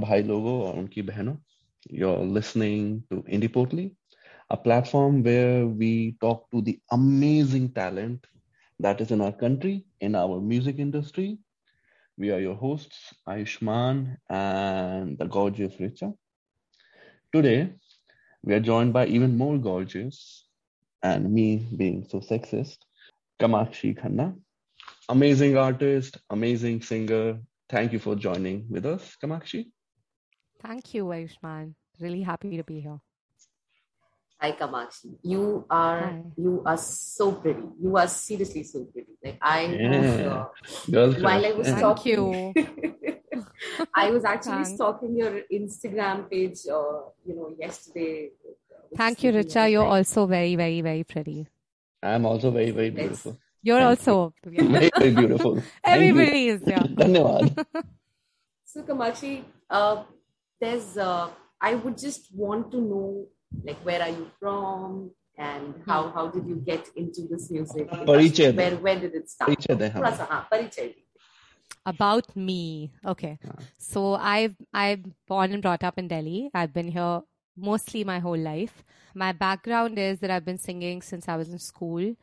Bhai logo और उनकी बहनों you're listening to Indipotli, a platform where we talk to the amazing talent that is in our country, in our music industry. We are your hosts, Ayushman and the gorgeous Richa. Today, we are joined by even more gorgeous, and me being so sexist, Kamakshi Khanna. Amazing artist, amazing singer. Thank you for joining with us, Kamakshi. Thank you, Ayushman. Really happy to be here. Hi Kamakshi. You are Hi. you are so pretty. You are seriously so pretty. Like I Yeah. was, uh, while I was Yeah. Thank stalking I was actually Thanks. stalking your Instagram page uh, you know yesterday. Thank you, thinking Richa. You're like, also very, very, very pretty. I'm also very, very Let's- beautiful. You're Thank also Very, very beautiful. Everybody is, yeah. Dhanyawad. So Kamakshi, uh, there's uh, I would just want to know like where are you from and how how did you get into this music? Parichay. Where when did it start? Parichay. Uh-huh, About me. Okay. Uh-huh. So I've I'm born and brought up in Delhi. I've been here mostly my whole life. My background is that I've been singing since I was in school.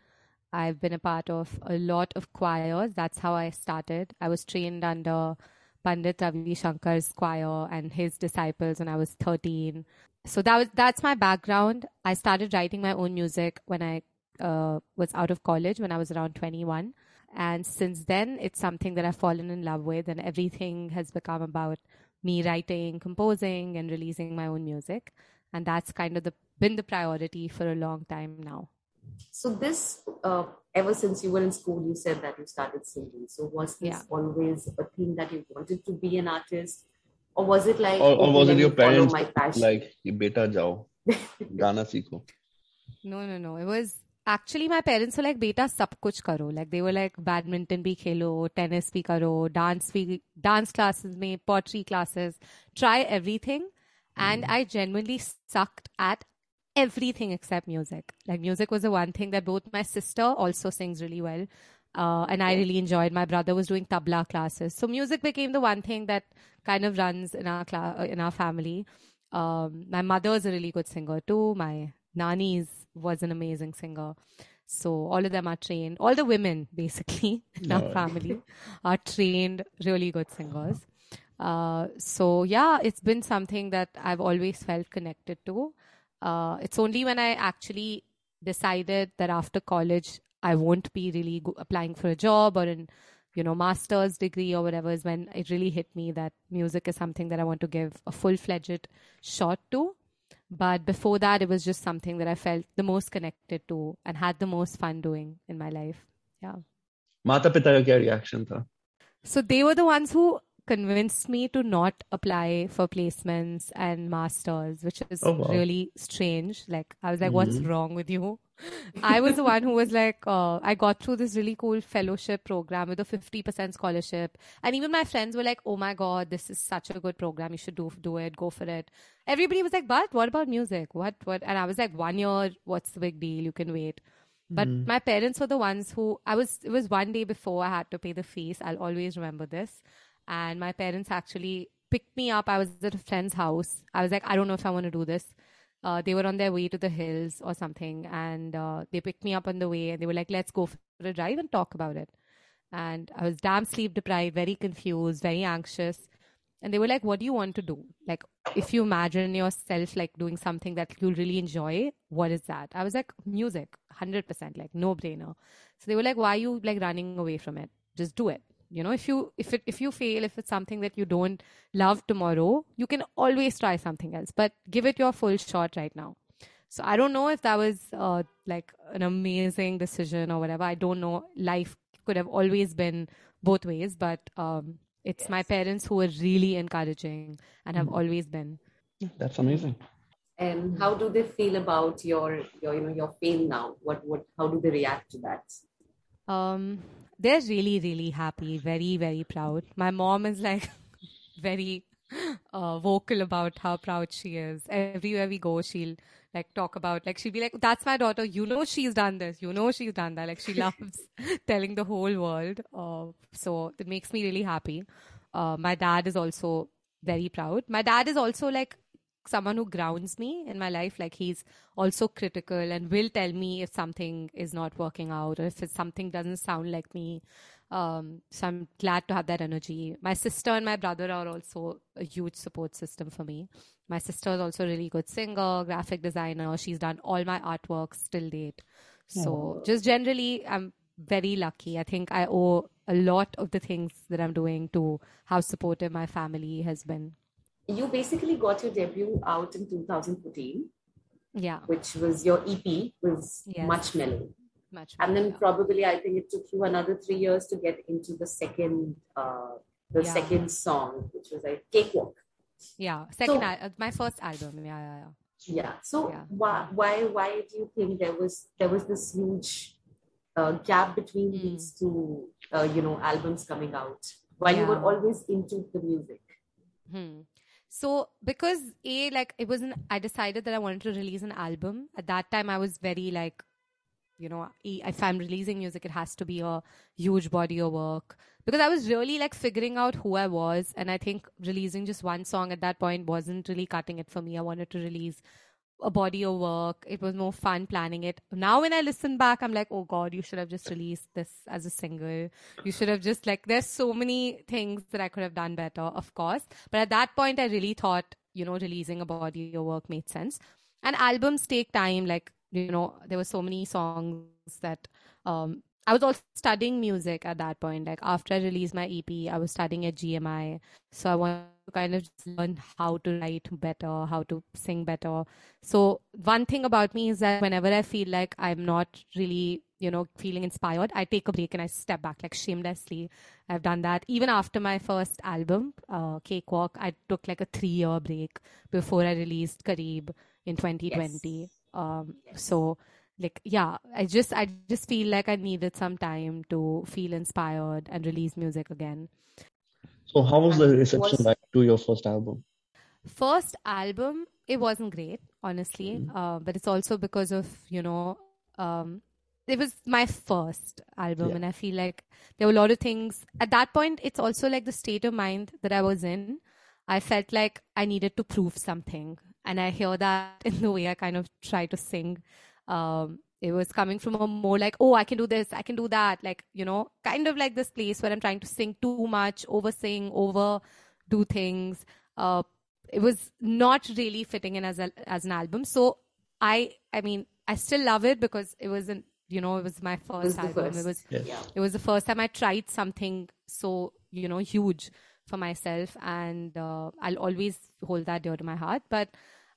I've been a part of a lot of choirs. That's how I started. I was trained under Pandit Ravi Shankar's choir and his disciples when I was 13. So that was that's my background. I started writing my own music when I uh, was out of college when I was around 21. And since then, it's something that I've fallen in love with, and everything has become about me writing, composing, and releasing my own music. And that's kind of the been the priority for a long time now. So this, uh, ever since you were in school, you said that you started singing. So was this yeah. always a thing that you wanted to be an artist? Or was it like... Or, or was it your parents like, beta jao, gana seekho? No, no, no. It was actually my parents were like beta sab kuch karo like they were like badminton bhi khelo tennis bhi karo dance bhi dance classes mein pottery classes try everything and mm. i genuinely sucked at everything except music. Like music was the one thing that both my sister also sings really well. Uh, and I really enjoyed. My brother was doing tabla classes, so music became the one thing that kind of runs in our cla- uh, in our family. Um, my mother is a really good singer too. My nannies was an amazing singer. So all of them are trained. All the women basically in our family are trained really good singers. Uh, so yeah, it's been something that I've always felt connected to. Uh, it's only when I actually decided that after college I won't be really go- applying for a job or in you know master's degree or whatever is when it really hit me that music is something that I want to give a full fledged shot to. But before that, it was just something that I felt the most connected to and had the most fun doing in my life. Yeah. माता पिता का क्या reaction था So they were the ones who convinced me to not apply for placements and masters, which is Oh, wow. really strange. Like I was like, "What's Mhm. wrong with you?" I was the one who was like, uh, I got through this really cool fellowship program with a fifty percent scholarship, and even my friends were like, "Oh my god, this is such a good program. You should do do it. Go for it." Everybody was like, "But what about music? What what?" And I was like, "One year. What's the big deal? You can wait." But Mm. my parents were the ones who I was. It was one day before I had to pay the fees. I'll always remember this. And my parents actually picked me up. I was at a friend's house. I was like, I don't know if I want to do this. Uh, they were on their way to the hills or something, and uh, they picked me up on the way, and they were like, "Let's go for a drive and talk about it." And I was damn sleep deprived, very confused, very anxious. And they were like, "What do you want to do? Like, if you imagine yourself like doing something that you'll really enjoy, what is that?" I was like, "Music, hundred percent, like no brainer." So they were like, "Why are you like running away from it? Just do it." You know, if you if it if you fail, if it's something that you don't love tomorrow, you can always try something else, but give it your full shot right now. So I don't know if that was uh, like an amazing decision or whatever. I don't know. Life could have always been both ways, but um, it's my parents who were really encouraging and have always been. That's amazing. And how do they feel about your your you know your fame now? What what how do they react to that? Um, they're really, really happy, very, very proud. My mom is like very uh, vocal about how proud she is. Everywhere we go, she'll like talk about like she'll be like, "That's my daughter. You know she's done this. You know she's done that." Like she loves telling the whole world. Uh, so it makes me really happy. Uh, my dad is also very proud. My dad is also like someone who grounds me in my life. Like he's also critical and will tell me if something is not working out or if something doesn't sound like me. Um, so I'm glad to have that energy. My sister and my brother are also a huge support system for me. My sister is also a really good singer, graphic designer. She's done all my artworks till date. So just generally, I'm very lucky. I think I owe a lot of the things that I'm doing to how supportive my family has been. You basically got your debut out in 2014, Yeah, which was your EP, was Yes. much mellow. much. And then probably I think it took you another three years to get into the second, uh, the Yeah. second song, which was like Cakewalk. yeah, second, So- al- uh, my first album. Yeah, yeah, yeah. Yeah. So Yeah. why why why do you think there was there was this huge uh, gap between Hmm. these two uh, you know albums coming out while you were always into the music? Hmm. So because a like it wasn't, I decided that I wanted to release an album. At that time, I was very like, you know, if I'm releasing music, it has to be a huge body of work because I was really like figuring out who I was, and I think releasing just one song at that point wasn't really cutting it for me. I wanted to release a body of work. It was more fun planning it. Now when I listen back, I'm like, oh god, you should have just released this as a single. You should have just like there's so many things that I could have done better, of course. But at that point I really thought, you know, releasing a body of work made sense. And albums take time, like, you know, there were so many songs that um I was also studying music at that point. Like after I released my EP, I was studying at GMI. So I wanted kind of just learn how to write better, how to sing better. So one thing about me is that whenever I feel like I'm not really, you know, feeling inspired, I take a break and I step back like shamelessly. I've done that. Even after my first album, uh, Cakewalk, I took like a three year break before I released Kareeb in 2020. Um, Yes. so like yeah i just i just feel like i needed some time to feel inspired and release music again So how was the reception was- like to your first album? first album it wasn't great honestly Mhm. uh, but it's also because of you know um it was my first album Yeah. and i feel like there were a lot of things at that point it's also like the state of mind that i was in i felt like i needed to prove something and i hear that in the way i kind of try to sing um it was coming from a more like oh i can do this i can do that like you know kind of like this place where i'm trying to sing too much over sing over do things uh it was not really fitting in as a, as an album so i i mean i still love it because it wasn't you know it was my first It was album first. it was Yes. Yeah. it was the first time I tried something so you know huge for myself, and uh, I'll always hold that dear to my heart. But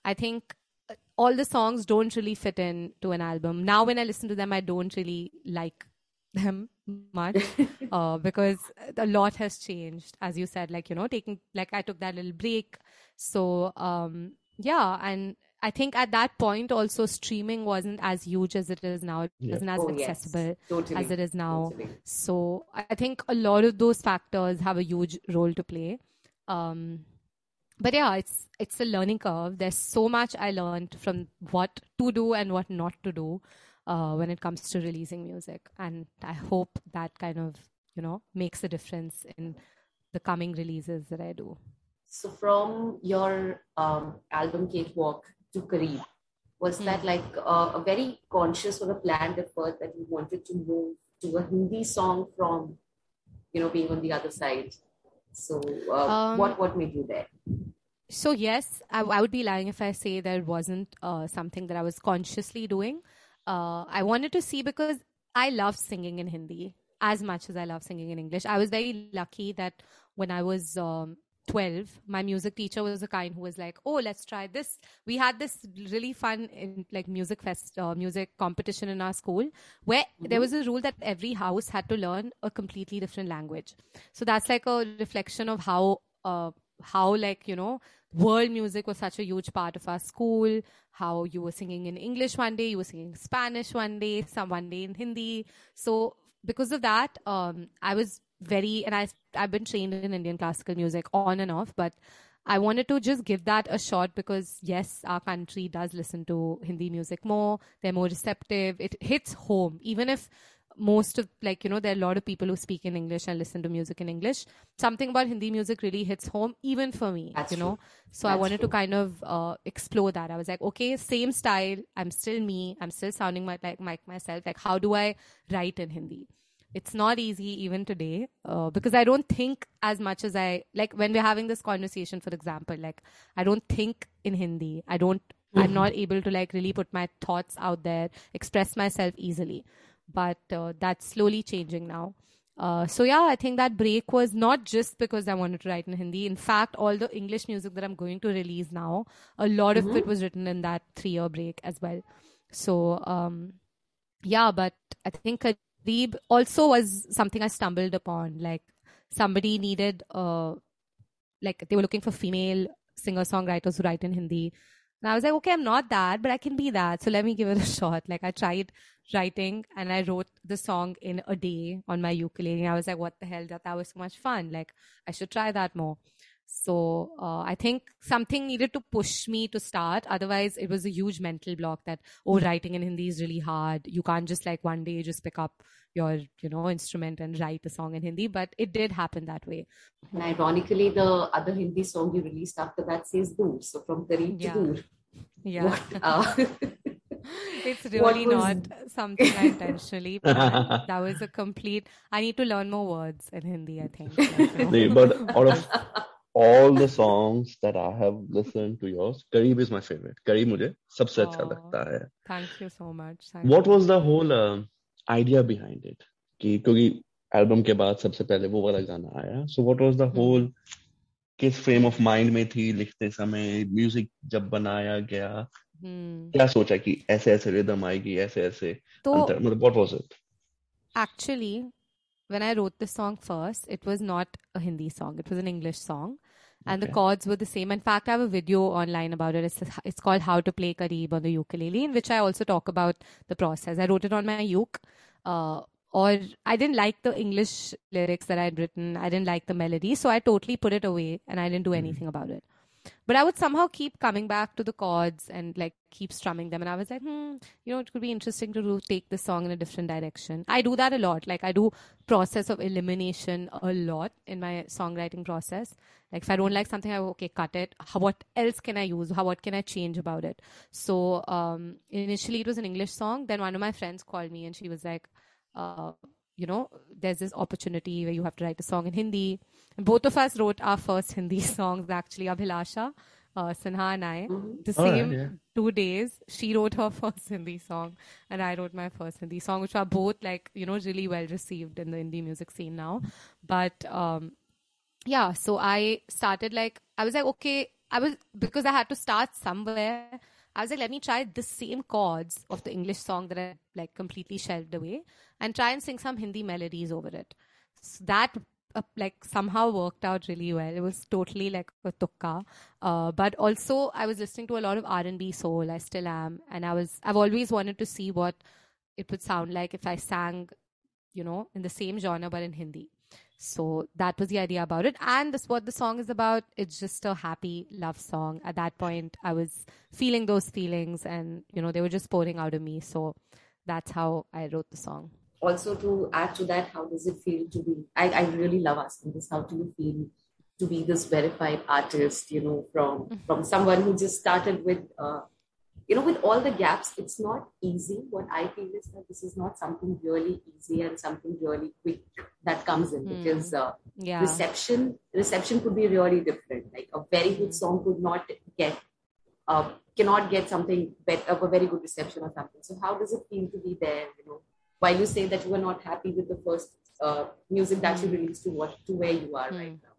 I think uh, all the songs don't really fit in to an album. Now, when I listen to them, I don't really like them much uh, because a lot has changed, as you said. Like you know, taking like I took that little break, so um, yeah, and. I think at that point also streaming wasn't as huge as it is now. It Yeah. wasn't as Oh, yes. accessible Totally. as it is now. Totally. So I think a lot of those factors have a huge role to play. Um, but yeah, it's it's a learning curve. There's so much I learned from what to do and what not to do uh, when it comes to releasing music, and I hope that kind of you know makes a difference in the coming releases that I do. So from your um, album Cakewalk to Kareeb, was Hmm. that like uh, a very conscious or a planned effort that you wanted to move to a Hindi song from, you know, being on the other side? So uh, Um, what what made you there? So yes, I, I would be lying if I say there wasn't uh, something that I was consciously doing. Uh, I wanted to see because I love singing in Hindi as much as I love singing in English. I was very lucky that when I was um, 12, my music teacher was the kind who was like, "Oh, let's try this." We had this really fun in, like music fest, uh, music competition in our school where there was a rule that every house had to learn a completely different language. So that's like a reflection of how uh, how like you know world music was such a huge part of our school. How you were singing in english one day you were singing spanish one day some one day in hindi. So because of that um i was very and i i've been trained in indian classical music on and off but i wanted to just give that a shot because yes our country does listen to hindi music more. They're more receptive. It hits home. Even if most of like you know there are a lot of people who speak in english and listen to music in english. Something about hindi music really hits home even for me That's you know? true. so i That's wanted to kind of uh, explore that. I was like okay same style. I'm still me. I'm still sounding my, like, like myself. Like how do i write in hindi? It's not easy even today uh, because i don't think as much as i like when we're having this conversation for example like i don't think in hindi. I don't i'm not able to like really put my thoughts out there express myself easily but uh, that's slowly changing now uh, so yeah i think that break was not just because i wanted to write in hindi in fact all the english music that i'm going to release now a lot of it was written in that three year break as well so um yeah, but I think Kareeb also was something I stumbled upon. Like somebody needed, uh, like they were looking for female singer songwriters who write in Hindi. And I was like, okay, I'm not that, but I can be that. So let me give it a shot. Like I tried writing and I wrote the song in a day on my ukulele. And I was like, what the hell? That, that was so much fun. Like I should try that more. So uh, I think something needed to push me to start. Otherwise, it was a huge mental block that oh, writing in Hindi is really hard. You can't just like one day just pick up your you know instrument and write a song in hindi but it did happen that way and ironically the other hindi song you released after that says Dur. so from kareeb yeah. Dur. yeah what, uh, it's really was... not something I intentionally that was a complete i need to learn more words in hindi i think like, no. but out of all the songs that i have listened to yours kareeb is my favorite kareeb mujhe सबसे अच्छा लगता है. thank you so much thank what you. was the whole uh, idea behind it कि क्योंकि album के बाद सबसे पहले वो वाला गाना आया। So what was the whole किस फ्रेम ऑफ़ माइंड में थी लिखते समय म्यूज़िक जब बनाया गया? Hmm. क्या सोचा कि ऐसे ऐसे रिदम आएगी ऐसे ऐसे तो, मतलब what was it actually when I wrote the song first it was not a Hindi song it was an English song and the chords were the same. In fact i have a video online about it. It's, it's called how to play kareeb on the ukulele in which i also talk about the process. I wrote it on my uke uh, or i didn't like the english lyrics that I had written. I didn't like the melody so i totally put it away and i didn't do anything about it but I would somehow keep coming back to the chords and like keep strumming them. And I was like, hmm, you know, it could be interesting to do, take the song in a different direction. I do that a lot. Like I do process of elimination a lot in my songwriting process. Like if I don't like something, I okay, cut it. How, what else can I use? How what can I change about it? So um, initially it was an English song. Then one of my friends called me and she was like, uh, you know, there's this opportunity where you have to write a song in Hindi. And both of us wrote our first Hindi songs actually, Abhilasha, uh, Sinha and I. The All right, same yeah. two days. She wrote her first Hindi song and I wrote my first Hindi song, which are both like, you know, really well received in the Hindi music scene now. But um, yeah, so I started like, I was like, okay, I was, because I had to start somewhere. I was like, let me try the same chords of the English song that I like completely shelved away and try and sing some Hindi melodies over it. So that uh, like somehow worked out really well. It was totally like a tukka. Uh, but also I was listening to a lot of R&B soul. I still am. And I was, I've always wanted to see what it would sound like if I sang, you know, in the same genre, but in Hindi. So that was the idea about it. And this what the song is about. It's just a happy love song. At that point, I was feeling those feelings and, you know, they were just pouring out of me. So that's how I wrote the song. Also to add to that, how does it feel to be? I, I really love asking this. How do you feel to be this verified artist? You know, from from someone who just started with, uh, you know, with all the gaps. It's not easy. What I feel is that this is not something really easy and something really quick that comes in because uh, Yeah. reception reception could be really different. Like a very good song could not get. Uh, cannot get something better, a very good reception or something. So how does it feel to be there? You know, while you say that you were not happy with the first uh, music that you released to what to where you are right now.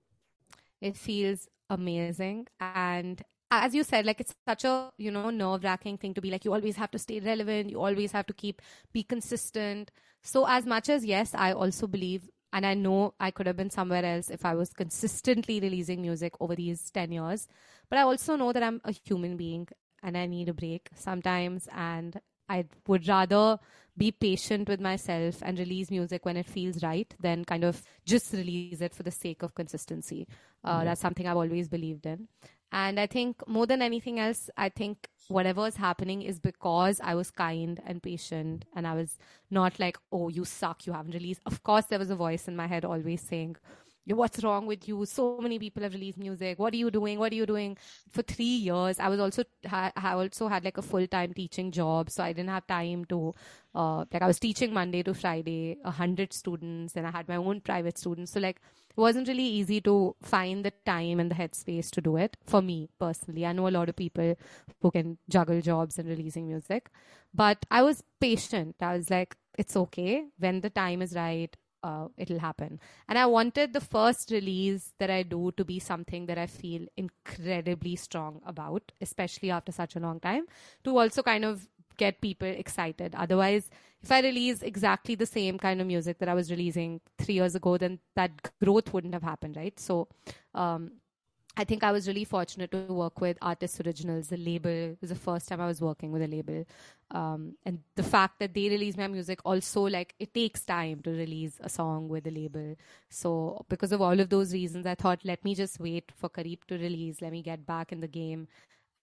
it feels amazing. And as you said like it's such a you know nerve wracking thing to be like you always have to stay relevant you always have to keep be consistent. So as much as yes i also believe and i know i could have been somewhere else if i was consistently releasing music over these 10 years but i also know that i'm a human being and i need a break sometimes. And i would rather be patient with myself and release music when it feels right than kind of just release it for the sake of consistency. Uh, That's something I've always believed in. And I think more than anything else, I think whatever is happening is because I was kind and patient and I was not like, oh, you suck, you haven't released. Of course, there was a voice in my head always saying, what's wrong with you? So many people have released music. What are you doing? What are you doing? For 3 years i was also I also had like a full time teaching job. So i didn't have time to uh, like i was teaching monday to friday a 100 students and i had my own private students. So like it wasn't really easy to find the time and the headspace to do it for me personally. I know a lot of people who can juggle jobs and releasing music. But i was patient. I was like it's okay. When the time is right uh, it'll happen. And I wanted the first release that I do to be something that I feel incredibly strong about, especially after such a long time, to also kind of get people excited. Otherwise, if I release exactly the same kind of music that I was releasing three years ago, then that growth wouldn't have happened, right? So, um, I think I was really fortunate to work with Artist Originals, the label. It was the first time I was working with a label. Um, and the fact that they release my music also, like, it takes time to release a song with a label. So, because of all of those reasons, I thought, let me just wait for Kareeb to release. Let me get back in the game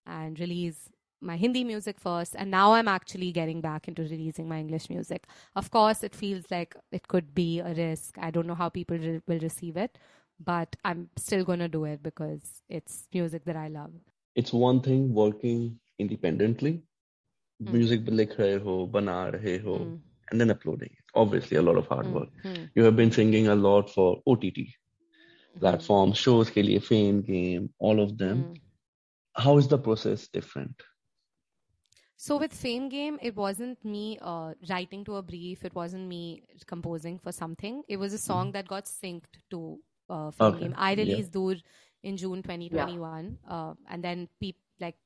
and release my Hindi music first. And now I'm actually getting back into releasing my English music. Of course, it feels like it could be a risk. I don't know how people re- will receive it but I'm still going to do it because it's music that I love. It's one thing working independently, mm. music likh rahe ho, bana rahe ho, mm. and then uploading it. Obviously, a lot of hard work. Mm. You have been singing a lot for OTT platforms, shows ke liye, fame, game, all of them. How is the process different? So with Fame Game, it wasn't me uh, writing to a brief. It wasn't me composing for something. It was a song that got synced to uh, film okay. game. I released yeah. Dur in June 2021, yeah. uh, and then people like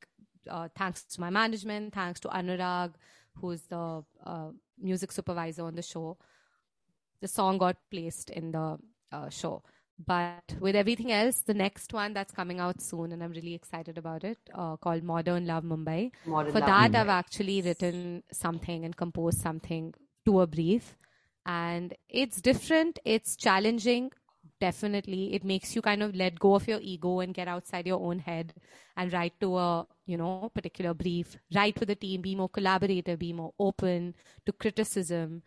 uh, thanks to my management, thanks to Anurag, who's the uh, music supervisor on the show, the song got placed in the uh, show. But with everything else, the next one that's coming out soon, and I'm really excited about it, uh, called Modern Love Mumbai. Modern For Love that, Mumbai. I've actually written something and composed something to a brief. And it's different, it's challenging, definitely it makes you kind of let go of your ego and get outside your own head and write to a you know particular brief. Write with the team be more collaborative be more open to criticism.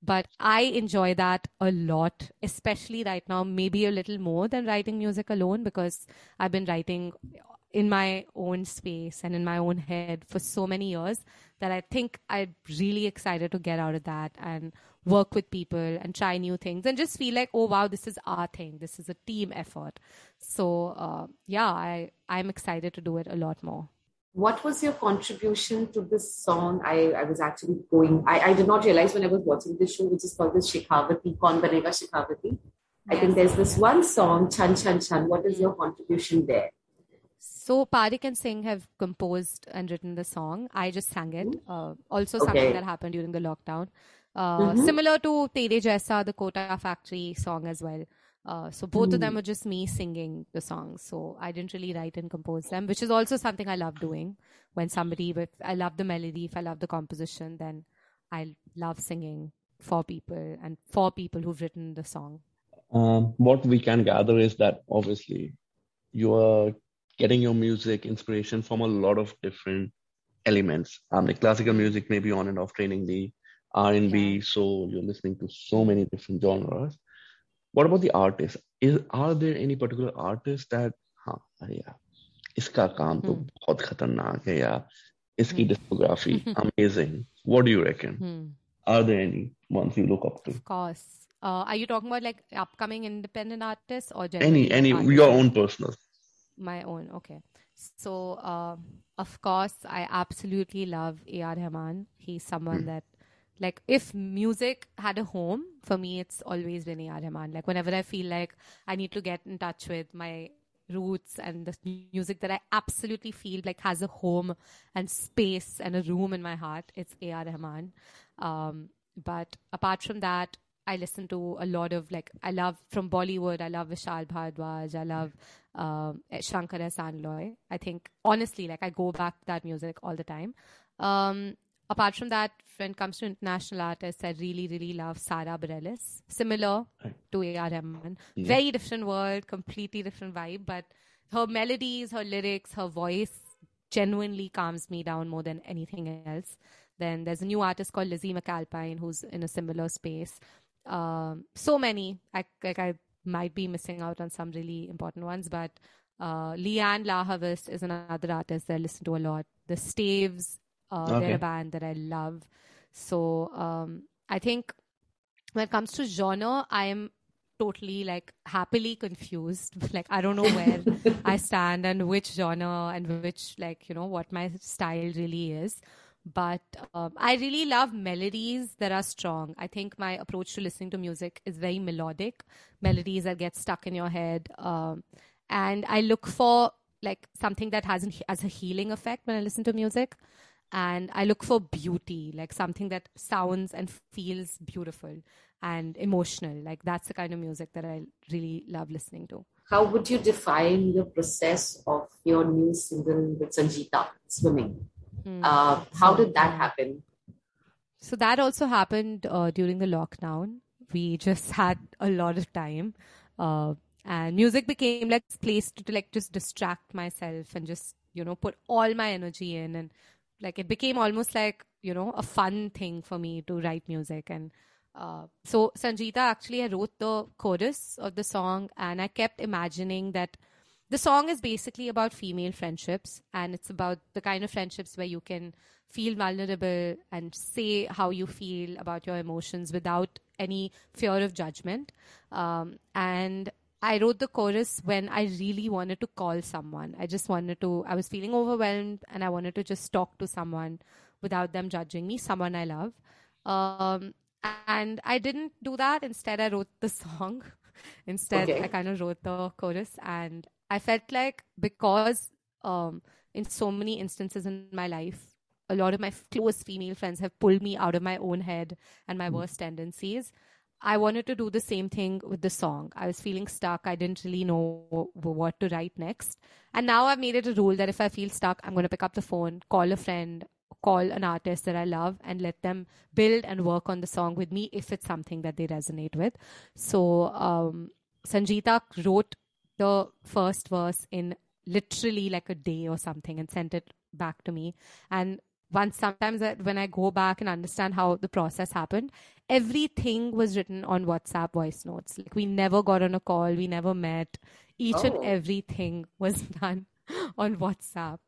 But i enjoy that a lot especially right now maybe a little more than writing music alone because i've been writing in my own space and in my own head for so many years that I think I'm really excited to get out of that and work with people and try new things and just feel like, oh wow, this is our thing. This is a team effort. So uh, yeah, I I'm excited to do it a lot more. What was your contribution to this song? I, I was actually going. I, I did not realize when I was watching this show, which is called the Shikharwati, Kaun Banega Shikharwati. I think there's this one song, Chan Chan Chan. What is your contribution there? So Parik and Singh have composed and written the song. I just sang it. Uh, also okay. something that happened during the lockdown. Uh, mm-hmm. Similar to Tere Jaisa, the Kota Factory song as well. Uh, so both mm. of them mm. were just me singing the songs. So I didn't really write and compose them, which is also something I love doing. When somebody, if I love the melody, if I love the composition, then I love singing for people and for people who've written the song. Um, what we can gather is that obviously you are getting your music inspiration from a lot of different elements. Um, the classical music may be on and off training the R&B, yeah. so you're listening to so many different genres. What about the artists? Is are there any particular artists that हाँ अरे यार इसका काम तो बहुत खतरनाक है यार इसकी discography amazing. What do you reckon? Hmm. Are there any ones you look up to? Of course. Uh, are you talking about like upcoming independent artists or any any artists? your own personal? My own, okay. So, uh, of course, I absolutely love A.R. Rahman. He's someone mm. that, like, if music had a home, for me, it's always been A.R. Rahman. Like, whenever I feel like I need to get in touch with my roots and the music that I absolutely feel like has a home and space and a room in my heart, it's A.R. Rahman. Um, but apart from that, I listen to a lot of like I love from Bollywood. I love Vishal Bhardwaj. I love um, Shankar Ehsaan Loy. I think honestly, like I go back to that music all the time. Um, apart from that, when it comes to international artists, I really, really love Sara Bareilles. Similar to A.R. Rahman. Yeah. Very different world, completely different vibe, but her melodies, her lyrics, her voice genuinely calms me down more than anything else. Then there's a new artist called Lizzie McAlpine who's in a similar space. Um, so many. I, like I might be missing out on some really important ones, but uh, Lianne La is another artist that I listen to a lot. The Staves, uh, okay. they're a band that I love. So um, I think when it comes to genre, I am totally like happily confused. like I don't know where I stand and which genre and which like you know what my style really is. But um, I really love melodies that are strong. I think my approach to listening to music is very melodic, melodies that get stuck in your head. Um, and I look for like something that has, an, has a healing effect when I listen to music and I look for beauty, like something that sounds and feels beautiful and emotional. Like that's the kind of music that I really love listening to. How would you define the process of your new single with Sangeeta, Swimming? Mm. Uh, how did that happen? So that also happened uh, during the lockdown. We just had a lot of time. Uh, and music became like a place to, to like just distract myself and just you know put all my energy in and like it became almost like you know a fun thing for me to write music. And uh, so sangeeta actually i wrote the chorus of the song and i kept imagining that the song is basically about female friendships and it's about the kind of friendships where you can feel vulnerable and say how you feel about your emotions without any fear of judgment. Um, and I wrote the chorus when I really wanted to call someone. I just wanted to, I was feeling overwhelmed and I wanted to just talk to someone without them judging me, someone I love. Um, and I didn't do that. Instead, I wrote the song. Instead, okay. I kind of wrote the chorus. And I felt like because um, in so many instances in my life, a lot of my close female friends have pulled me out of my own head and my mm. worst tendencies. I wanted to do the same thing with the song. I was feeling stuck. I didn't really know what to write next. And now I've made it a rule that if I feel stuck, I'm going to pick up the phone, call a friend, call an artist that I love, and let them build and work on the song with me if it's something that they resonate with. So, um, Sangeeta wrote the first verse in literally like a day or something and sent it back to me. And once sometimes when I go back and understand how the process happened, everything was written on WhatsApp voice notes. Like we never got on a call, we never met. Each oh. and everything was done on WhatsApp.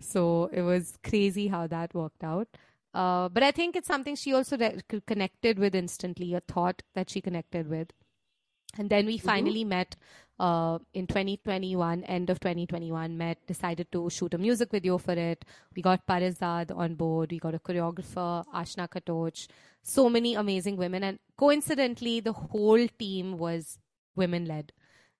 So it was crazy how that worked out. Uh, but I think it's something she also re- connected with instantly, a thought that she connected with. And then we mm-hmm. finally mm-hmm. met uh, in 2021, end of 2021, met, decided to shoot a music video for it. We got Parizad on board. We got a choreographer, Ashna Katoch, so many amazing women. And coincidentally, the whole team was women led.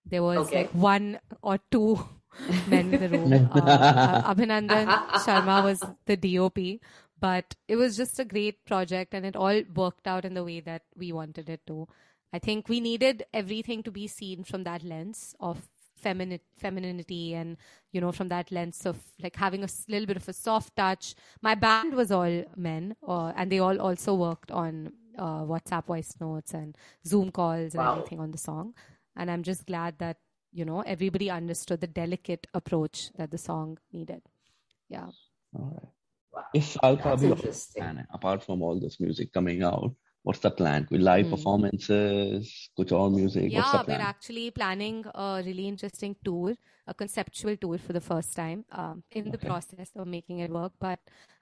There was okay. like one or two men in the room. uh, Abhinandan Sharma was the DOP, but it was just a great project and it all worked out in the way that we wanted it to. I think we needed everything to be seen from that lens of feminine femininity and you know from that lens of like having a little bit of a soft touch. My band was all men uh, and they all also worked on uh, whatsapp voice notes and zoom calls and wow. everything on the song. And i'm just glad that you know everybody understood the delicate approach that the song needed. Yeah. All right. Wow. if alka apart from all this music coming out what's the plan? With live mm. performances, kuch all music? Yeah, we're actually planning a really interesting tour, a conceptual tour for the first time. Um, in okay. the process of making it work, but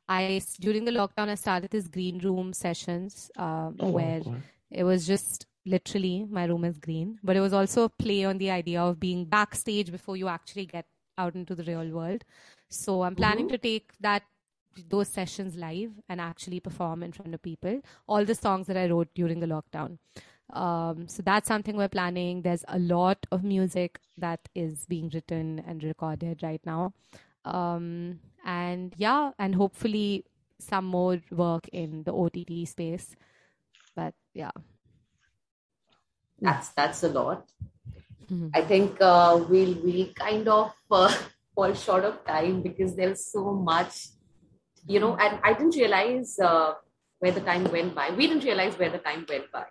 I during the lockdown I started this green room sessions um, oh, where wow. it was just literally my room is green, but it was also a play on the idea of being backstage before you actually get out into the real world. So I'm planning mm-hmm. to take that those sessions live and actually perform in front of people. All the songs that I wrote during the lockdown. Um, so that's something we're planning. There's a lot of music that is being written and recorded right now. Um, and yeah, and hopefully some more work in the OTT space. But yeah. That's that's a lot. Mm-hmm. I think uh, we'll we kind of uh, fall short of time because there's so much you know, and I didn't realize uh, where the time went by. We didn't realize where the time went by.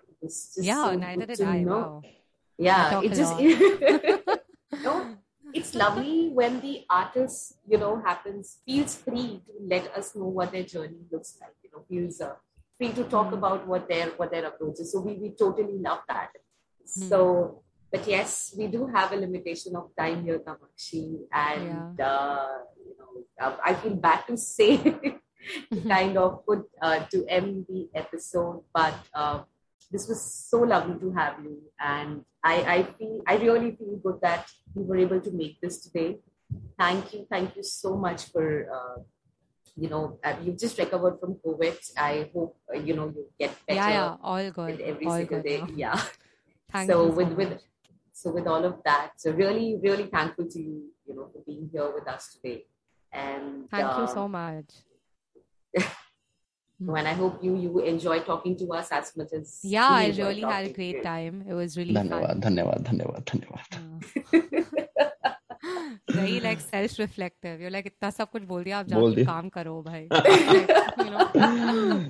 yeah, so neither did I. Know. Wow. Yeah, it just no. it's lovely when the artist, you know, happens feels free to let us know what their journey looks like. You know, feels uh, free to talk mm. about what their what their approach is. So we we totally love that. Mm. So, but yes, we do have a limitation of time here, Kamakshi, and yeah. uh, you know, uh, I feel bad to say. kind of put uh, to end the episode, but uh, this was so lovely to have you. And I, I feel, I really feel good that we were able to make this today. Thank you. Thank you so much for, uh, you know, uh, you've just recovered from COVID. I hope, uh, you know, you get better. Yeah, yeah, all good. Every all single good day. Now. Yeah. Thank so with, so with, so with all of that, so really, really thankful to you, you know, for being here with us today. And thank um, you so much. and I hope you you enjoy talking to us as much as yeah, we I enjoy really had a talking great to time. It was really धन्यवाद fun. धन्यवाद धन्यवाद धन्यवाद you. Very like self-reflective. You're like इतना सब कुछ बोल दिया आप बोल जाके दिया। काम करो भाई. Like, you know,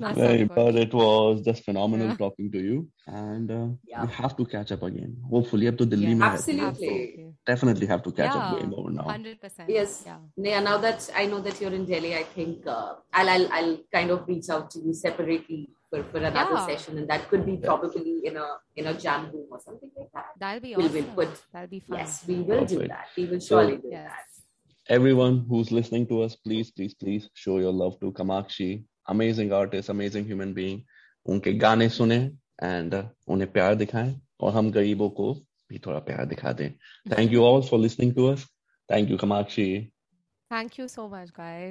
that's Very, सब कुछ. but it was just phenomenal Yeah. talking to you, and uh, Yeah. we have to catch up again. Hopefully, up to Delhi, Yeah. mein hai. Absolutely. Absolutely. definitely have to catch up Yeah. way more now. Hundred percent. Yes. Yeah. Yeah, now that I know that you're in Delhi, I think uh, I'll, I'll I'll kind of reach out to you separately for, for another Yeah. session, and that could be probably in a in a jam room or something like that. That'll be We'll- awesome. we'll put- That'll be fun. Yes, we will do Perfect. that. We will So- surely do Yes. that. Everyone who's listening to us, please, please, please show your love to Kamakshi. Amazing artist, amazing human being. उनके गाने सुने and uh, उन्हें प्यार दिखाएं और हम गरीबों को भी थोड़ा प्यार दिखा दें। Thank you all for listening to us thank you Kamakshi thank you so much guys